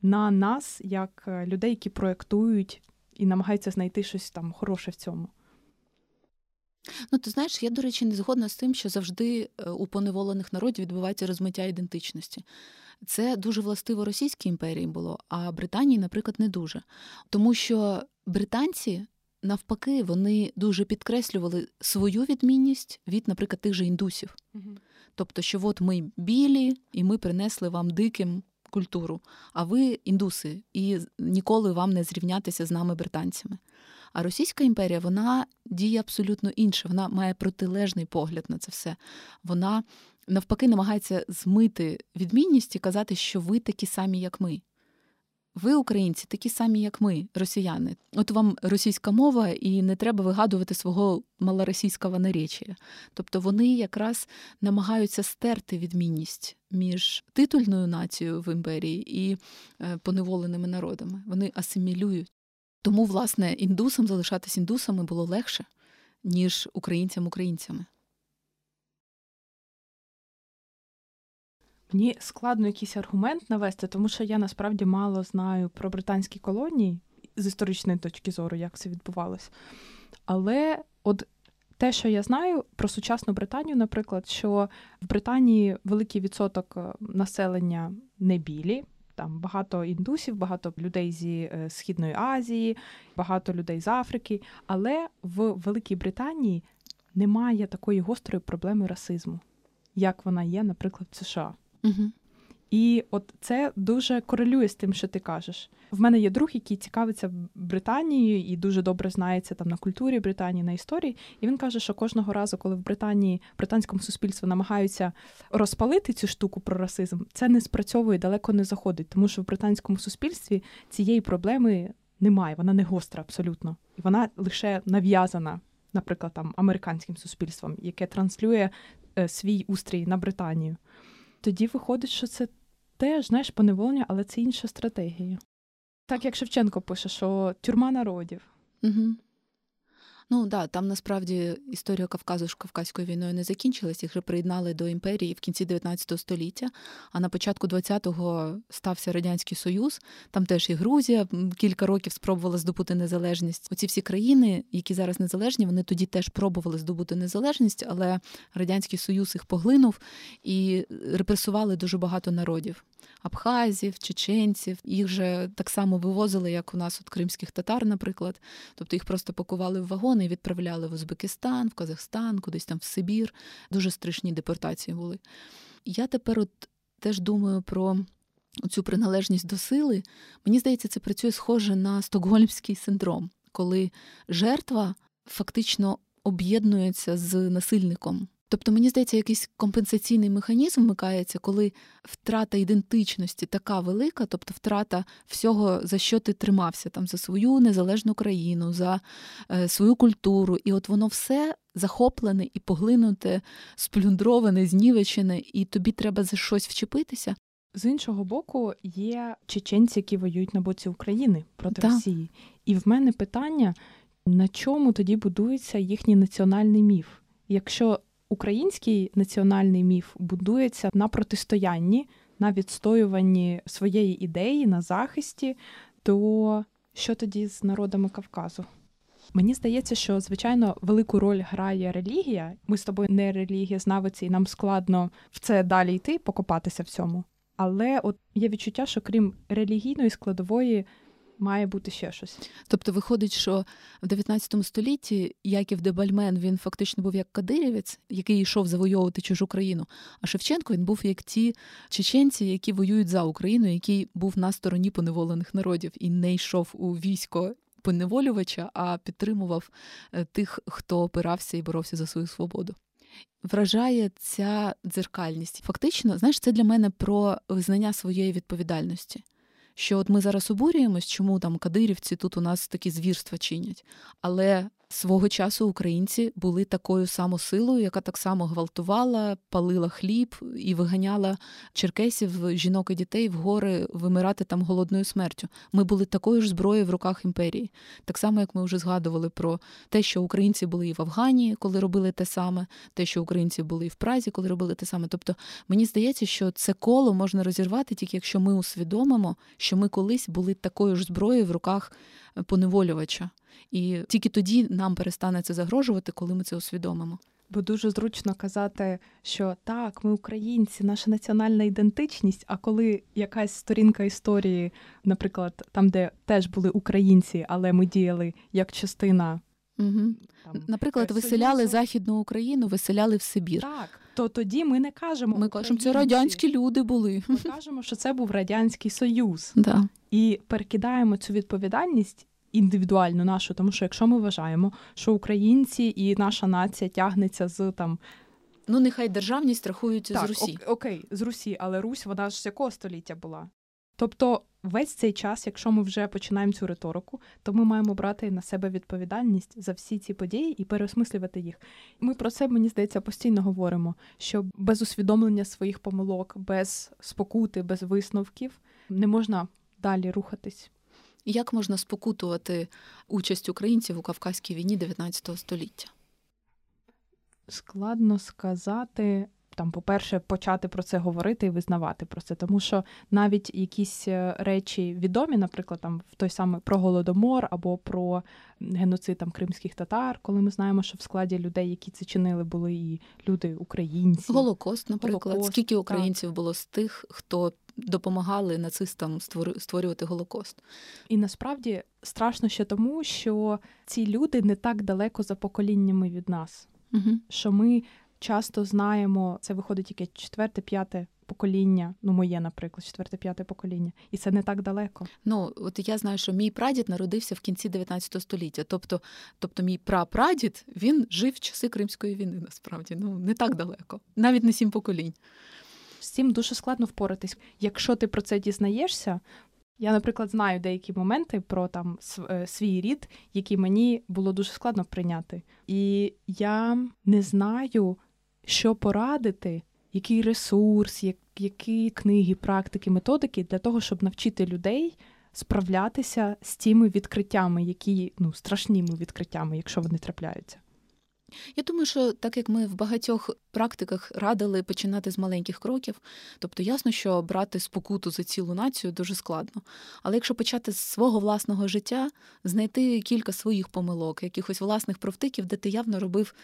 на нас, як е, людей, які проєктують і намагаються знайти щось там хороше в цьому? Ну, ти знаєш, я, до речі, не згодна з тим, що завжди е, у поневолених народів відбувається розмиття ідентичності. Це дуже властиво Російській імперії було, а Британії, наприклад, не дуже. Тому що британці. Навпаки, вони дуже підкреслювали свою відмінність від, наприклад, тих же індусів. Угу. Тобто, що от ми білі, і ми принесли вам диким культуру, а ви індуси, і ніколи вам не зрівнятися з нами британцями. А Російська імперія вона діє абсолютно інше. Вона має протилежний погляд на це все. Вона навпаки намагається змити відмінність і казати, що ви такі самі, як ми. Ви, українці, такі самі, як ми, росіяни. От вам російська мова, і не треба вигадувати свого малоросійського наречія. Тобто вони якраз намагаються стерти відмінність між титульною нацією в імперії і е, поневоленими народами. Вони асимілюють. Тому, власне, індусам залишатись індусами було легше, ніж українцям-українцями. Мені складно якийсь аргумент навести, тому що я насправді мало знаю про британські колонії з історичної точки зору, як це відбувалось. Але от те, що я знаю про сучасну Британію, наприклад, що в Британії великий відсоток е, населення не білі, там багато індусів, багато людей зі е, Східної Азії, багато людей з Африки. Але в Великій Британії немає такої гострої проблеми расизму, як вона є, наприклад, в США. Угу. І от це дуже корелює з тим, що ти кажеш. В мене є друг, який цікавиться Британією і дуже добре знається там на культурі Британії, на історії. І він каже, що кожного разу, коли в Британії британському суспільству намагаються розпалити цю штуку про расизм, це не спрацьовує, далеко не заходить, тому що в британському суспільстві цієї проблеми немає, вона не гостра абсолютно, і вона лише нав'язана, наприклад, там американським суспільством, яке транслює е, свій устрій на Британію. Тоді виходить, що це теж знаєш поневолення, але це інша стратегія. Так як Шевченко пише, що тюрма народів. Угу. Ну да, там насправді історія Кавказу з Кавказькою війною не закінчилась. Їх вже приєднали до імперії в кінці 19 століття. А на початку 20-го стався радянський союз. Там теж і Грузія кілька років спробувала здобути незалежність. Оці всі країни, які зараз незалежні, вони тоді теж пробували здобути незалежність, але радянський союз їх поглинув і репресували дуже багато народів абхазів, чеченців. Їх же так само вивозили, як у нас от кримських татар, наприклад. Тобто їх просто пакували в вагони і відправляли в Узбекистан, в Казахстан, кудись там в Сибір. Дуже страшні депортації були. Я тепер от теж думаю про. Цю приналежність до сили, мені здається, це працює схоже на стокгольмський синдром, коли жертва фактично об'єднується з насильником. Тобто, мені здається, якийсь компенсаційний механізм вмикається, коли втрата ідентичності така велика, тобто втрата всього, за що ти тримався, там за свою незалежну країну, за е, свою культуру, і от воно все захоплене і поглинуте, сплюндроване, знівечене, і тобі треба за щось вчепитися. З іншого боку, є чеченці, які воюють на боці України проти да. Росії. І в мене питання: на чому тоді будується їхній національний міф? Якщо український національний міф будується на протистоянні, на відстоюванні своєї ідеї, на захисті, то що тоді з народами Кавказу? Мені здається, що звичайно велику роль грає релігія. Ми з тобою не релігієзнавиці, і нам складно в це далі йти, покопатися в цьому. Але от є відчуття, що крім релігійної складової має бути ще щось. Тобто, виходить, що в 19 столітті Яків Дебальмен він фактично був як кадирівець, який йшов завойовувати чужу країну. А Шевченко він був як ті чеченці, які воюють за Україну, який був на стороні поневолених народів і не йшов у військо. Поневолювача, а підтримував е, тих, хто опирався і боровся за свою свободу. Вражає ця дзеркальність. Фактично, знаєш, це для мене про визнання своєї відповідальності що от ми зараз обурюємось, чому там кадирівці тут у нас такі звірства чинять. Але Свого часу українці були такою самосилою, яка так само гвалтувала, палила хліб і виганяла черкесів, жінок і дітей в гори вимирати там голодною смертю. Ми були такою ж зброєю в руках імперії. Так само, як ми вже згадували про те, що українці були і в Афгані, коли робили те саме, те, що українці були і в Празі, коли робили те саме. Тобто мені здається, що це коло можна розірвати тільки якщо ми усвідомимо, що ми колись були такою ж зброєю в руках поневолювача. І тільки тоді нам перестане це загрожувати, коли ми це усвідомимо. Бо дуже зручно казати, що так, ми українці, наша національна ідентичність. А коли якась сторінка історії, наприклад, там, де теж були українці, але ми діяли як частина. Угу. Там, Наприклад, виселяли Західну Україну, виселяли в Сибір. Так, то тоді ми не кажемо. Ми кажемо, це радянські люди були. Ми кажемо, що це був радянський союз, да. і перекидаємо цю відповідальність індивідуальну нашу, тому що якщо ми вважаємо, що українці і наша нація тягнеться з там. Ну, нехай державність рахується так, з Русі. Окей, з Русі, але Русь, вона ж з якого століття була? Тобто, весь цей час, якщо ми вже починаємо цю риторику, то ми маємо брати на себе відповідальність за всі ці події і переосмислювати їх. Ми про це, мені здається, постійно говоримо: що без усвідомлення своїх помилок, без спокути, без висновків не можна далі рухатись. Як можна спокутувати участь українців у Кавказькій війні 19 століття? Складно сказати. Там, по-перше, почати про це говорити і визнавати про це, тому що навіть якісь е, речі відомі, наприклад, там в той самий про голодомор або про геноцид там кримських татар, коли ми знаємо, що в складі людей, які це чинили, були і люди українці. Голокост, наприклад, Голокост, скільки українців так. було з тих, хто допомагали нацистам створювати голокост. І насправді страшно ще тому, що ці люди не так далеко за поколіннями від нас, угу. що ми часто знаємо, це виходить тільки четверте, п'яте покоління, ну моє, наприклад, четверте-п'яте покоління, і це не так далеко. Ну от я знаю, що мій прадід народився в кінці 19 століття. Тобто, тобто, мій прапрадід він жив в часи Кримської війни. Насправді ну не так далеко, навіть не сім поколінь. З цим дуже складно впоратись. Якщо ти про це дізнаєшся, я, наприклад, знаю деякі моменти про там е, свій рід, які мені було дуже складно прийняти. І я не знаю, що порадити, який ресурс, які книги, практики, методики для того, щоб навчити людей справлятися з тими відкриттями, які ну страшніми відкриттями, якщо вони трапляються. Я думаю, що так як ми в багатьох практиках радили починати з маленьких кроків, тобто ясно, що брати спокуту за цілу націю дуже складно. Але якщо почати з свого власного життя, знайти кілька своїх помилок, якихось власних провтиків, де ти явно робив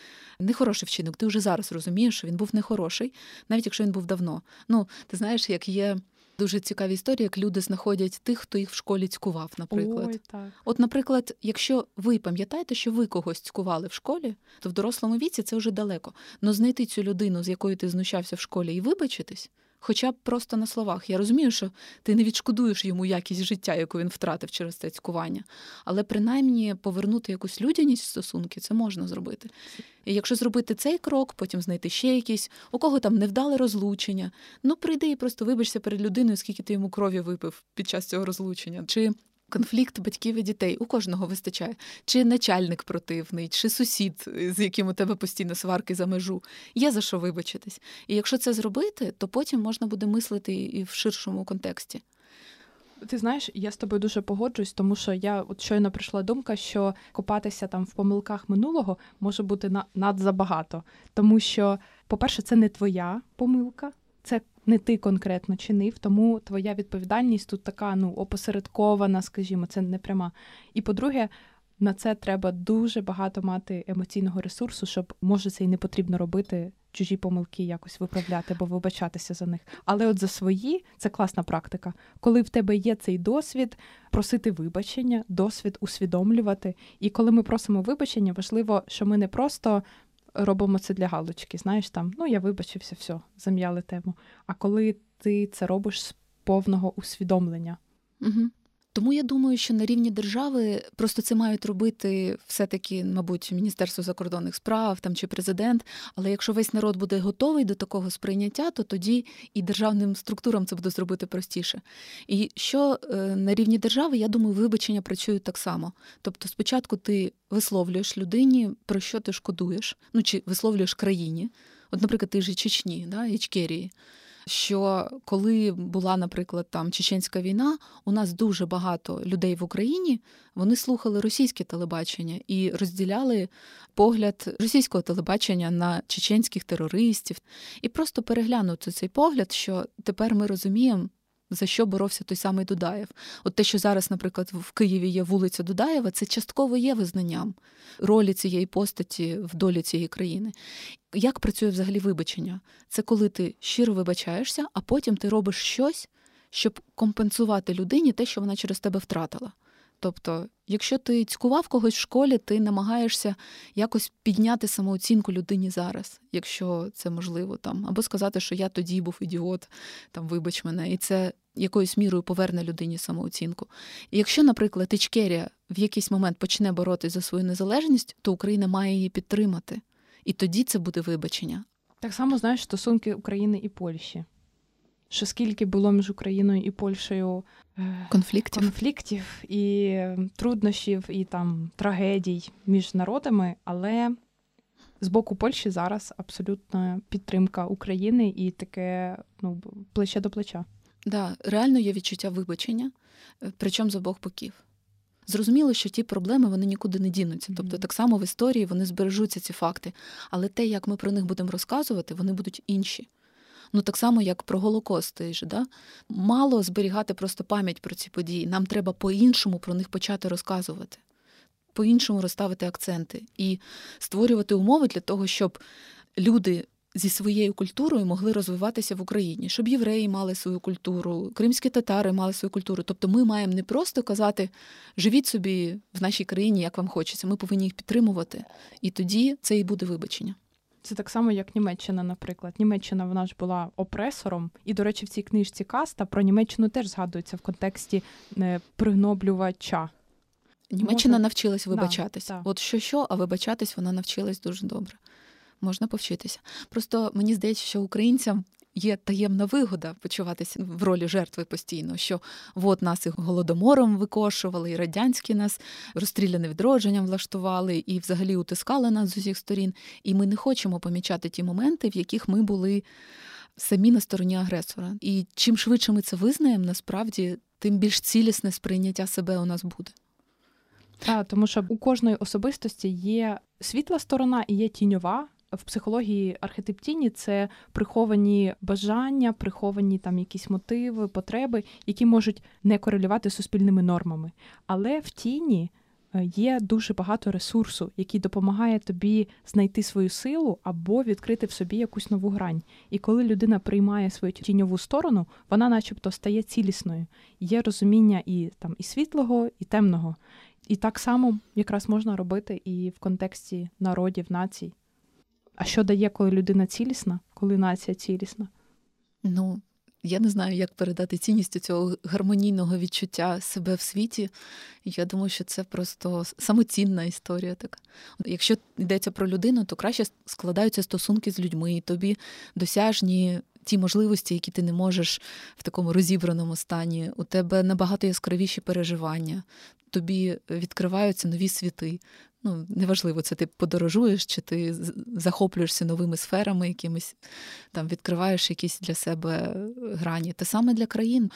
нехороший вчинок, ти вже зараз розумієш, що він був нехороший, навіть якщо він був давно. Ну, ти знаєш, як є. Дуже цікаві історії, як люди знаходять тих, хто їх в школі цькував, наприклад. Ой, так. От, наприклад, якщо ви пам'ятаєте, що ви когось цькували в школі, то в дорослому віці це вже далеко. Но знайти цю людину, з якою ти знущався в школі, і вибачитись, хоча б просто на словах. Я розумію, що ти не відшкодуєш йому якість життя, яку він втратив через це цькування, але принаймні повернути якусь людяність в стосунки це можна зробити. І якщо зробити цей крок, потім знайти ще якийсь, у кого там невдале розлучення, ну прийди і просто вибачся перед людиною, скільки ти йому крові випив під час цього розлучення. Чи Конфлікт батьків і дітей у кожного вистачає. Чи начальник противний, чи сусід, з яким у тебе постійно сварки за межу. Є за що вибачитись. І якщо це зробити, то потім можна буде мислити і в ширшому контексті. Ти знаєш, я з тобою дуже погоджуюсь, тому що я от щойно прийшла думка, що копатися там в помилках минулого може бути на надзабагато. Тому що, по-перше, це не твоя помилка, це не ти конкретно чинив, тому твоя відповідальність тут така ну опосередкована, скажімо, це не пряма. І по-друге, на це треба дуже багато мати емоційного ресурсу, щоб може це і не потрібно робити. Чужі помилки якось виправляти або вибачатися за них. Але от за свої це класна практика. Коли в тебе є цей досвід, просити вибачення, досвід усвідомлювати. І коли ми просимо вибачення, важливо, що ми не просто робимо це для галочки. Знаєш, там ну я вибачився, все, зам'яли тему. А коли ти це робиш з повного усвідомлення. Угу. Тому я думаю, що на рівні держави просто це мають робити все-таки, мабуть, Міністерство закордонних справ там чи президент. Але якщо весь народ буде готовий до такого сприйняття, то тоді і державним структурам це буде зробити простіше. І що е, на рівні держави, я думаю, вибачення працюють так само. Тобто, спочатку ти висловлюєш людині, про що ти шкодуєш, ну чи висловлюєш країні. От, наприклад, ти ж Чечні, да, Ічкерії що коли була, наприклад, там чеченська війна, у нас дуже багато людей в Україні вони слухали російське телебачення і розділяли погляд російського телебачення на чеченських терористів, і просто переглянути цей погляд, що тепер ми розуміємо за що боровся той самий Дудаєв. От те, що зараз, наприклад, в Києві є вулиця Дудаєва, це частково є визнанням ролі цієї постаті в долі цієї країни. Як працює взагалі вибачення? Це коли ти щиро вибачаєшся, а потім ти робиш щось, щоб компенсувати людині те, що вона через тебе втратила. Тобто, якщо ти цькував когось в школі, ти намагаєшся якось підняти самооцінку людині зараз, якщо це можливо, там, або сказати, що я тоді був ідіот, там вибач мене, і це якоюсь мірою поверне людині самооцінку. І якщо, наприклад, Ічкерія в якийсь момент почне боротися за свою незалежність, то Україна має її підтримати. І тоді це буде вибачення. Так само знаєш стосунки України і Польщі що скільки було між Україною і Польщею е, конфліктів конфліктів і труднощів, і там трагедій між народами, але з боку Польщі зараз абсолютна підтримка України і таке ну, плече до плеча. Да, реально є відчуття вибачення, е, причому з обох боків. Зрозуміло, що ті проблеми вони нікуди не дінуться. Тобто, так само в історії вони збережуться ці факти. Але те, як ми про них будемо розказувати, вони будуть інші. Ну так само, як про Голокост. Теж, да? Мало зберігати просто пам'ять про ці події. Нам треба по-іншому про них почати розказувати, по-іншому розставити акценти і створювати умови для того, щоб люди. Зі своєю культурою могли розвиватися в Україні, щоб євреї мали свою культуру, кримські татари мали свою культуру. Тобто ми маємо не просто казати живіть собі в нашій країні, як вам хочеться. Ми повинні їх підтримувати, і тоді це і буде вибачення. Це так само, як Німеччина, наприклад. Німеччина вона ж була опресором, і, до речі, в цій книжці Каста про Німеччину теж згадується в контексті е, пригноблювача. Німеччина Можна... навчилась вибачатись. Да, От що, що, а вибачатись вона навчилась дуже добре. Можна повчитися. Просто мені здається, що українцям є таємна вигода почуватися в ролі жертви постійно, що от нас і голодомором викошували, і радянські нас розстріляне відродженням влаштували, і взагалі утискали нас з усіх сторін. І ми не хочемо помічати ті моменти, в яких ми були самі на стороні агресора. І чим швидше ми це визнаємо, насправді, тим більш цілісне сприйняття себе у нас буде. Так, тому що у кожної особистості є світла сторона і є тіньова. В психології архетип тіні це приховані бажання, приховані там якісь мотиви, потреби, які можуть не корелювати з суспільними нормами. Але в тіні е, є дуже багато ресурсу, який допомагає тобі знайти свою силу або відкрити в собі якусь нову грань. І коли людина приймає свою тіньову сторону, вона, начебто, стає цілісною. Є розуміння і там і світлого, і темного. І так само якраз можна робити і в контексті народів, націй. А що дає, коли людина цілісна, коли нація цілісна? Ну, я не знаю, як передати цінність цього гармонійного відчуття себе в світі. Я думаю, що це просто самоцінна історія. така. Якщо йдеться про людину, то краще складаються стосунки з людьми, і тобі досяжні ті можливості, які ти не можеш в такому розібраному стані. У тебе набагато яскравіші переживання, тобі відкриваються нові світи. Ну, неважливо, це ти подорожуєш, чи ти захоплюєшся новими сферами, якимись там відкриваєш якісь для себе грані. Те саме для країн.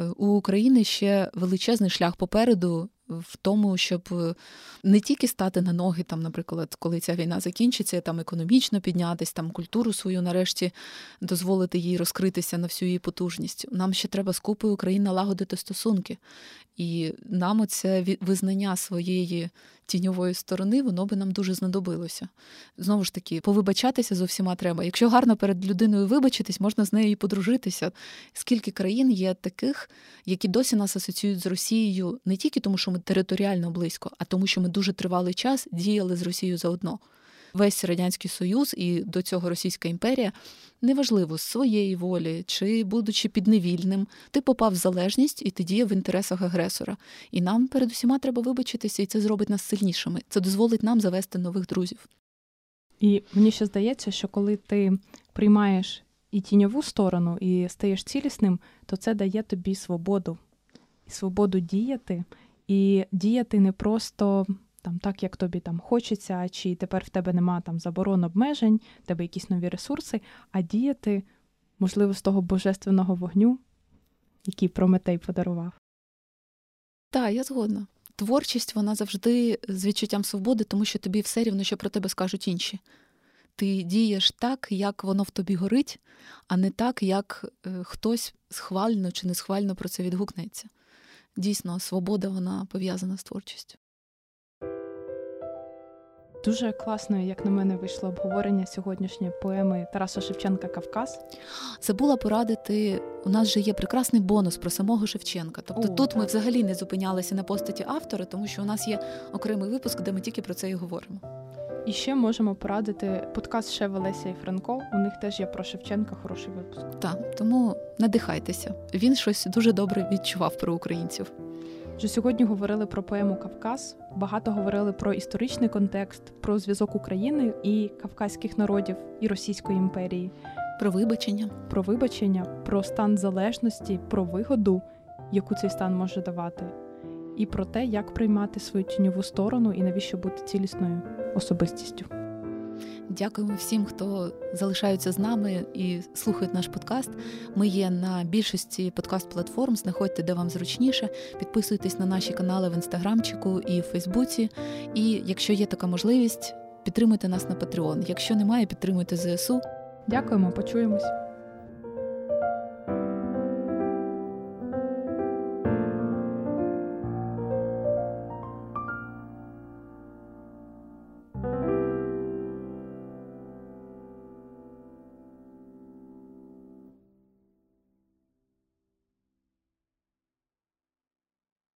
Е, у України ще величезний шлях попереду в тому, щоб е, не тільки стати на ноги, там, наприклад, коли ця війна закінчиться, там економічно піднятись, там культуру свою нарешті дозволити їй розкритися на всю її потужність. Нам ще треба з купою країн налагодити стосунки. І нам оце визнання своєї тіньової сторони, воно би нам дуже знадобилося. Знову ж таки, повибачатися з усіма треба. Якщо гарно перед людиною вибачитись, можна з нею і подружитися. Скільки країн є таких, які досі нас асоціюють з Росією не тільки тому, що ми територіально близько, а тому, що ми дуже тривалий час діяли з Росією заодно весь радянський союз і до цього Російська імперія, неважливо з своєї волі чи будучи підневільним, ти попав в залежність і ти діяв в інтересах агресора. І нам перед усіма треба вибачитися, і це зробить нас сильнішими. Це дозволить нам завести нових друзів. І мені ще здається, що коли ти приймаєш і тіньову сторону, і стаєш цілісним, то це дає тобі свободу, свободу діяти, і діяти не просто там так, як тобі там хочеться, чи тепер в тебе нема там заборон обмежень, в тебе якісь нові ресурси, а діяти, можливо, з того божественного вогню, який Прометей подарував. Так, я згодна. Творчість вона завжди з відчуттям свободи, тому що тобі все рівно, що про тебе скажуть інші. Ти дієш так, як воно в тобі горить, а не так, як е, хтось схвально чи не схвально про це відгукнеться. Дійсно, свобода вона пов'язана з творчістю. Дуже класно, як на мене, вийшло обговорення сьогоднішньої поеми Тараса Шевченка Кавказ. Забула порадити. У нас же є прекрасний бонус про самого Шевченка. Тобто О, тут так. ми взагалі не зупинялися на постаті автора, тому що у нас є окремий випуск, де ми тільки про це і говоримо. І ще можемо порадити подкаст ще Велеся і Франко. У них теж є про Шевченка хороший випуск. Так, тому надихайтеся. Він щось дуже добре відчував про українців. Вже сьогодні говорили про поему Кавказ. Багато говорили про історичний контекст, про зв'язок України і кавказьких народів і Російської імперії, про вибачення, про вибачення, про стан залежності, про вигоду, яку цей стан може давати, і про те, як приймати свою тіньову сторону і навіщо бути цілісною особистістю. Дякуємо всім, хто залишаються з нами і слухають наш подкаст. Ми є на більшості подкаст-платформ. Знаходьте, де вам зручніше. Підписуйтесь на наші канали в інстаграмчику і в Фейсбуці. І якщо є така можливість, підтримуйте нас на Patreon. Якщо немає, підтримуйте ЗСУ. Дякуємо, почуємось.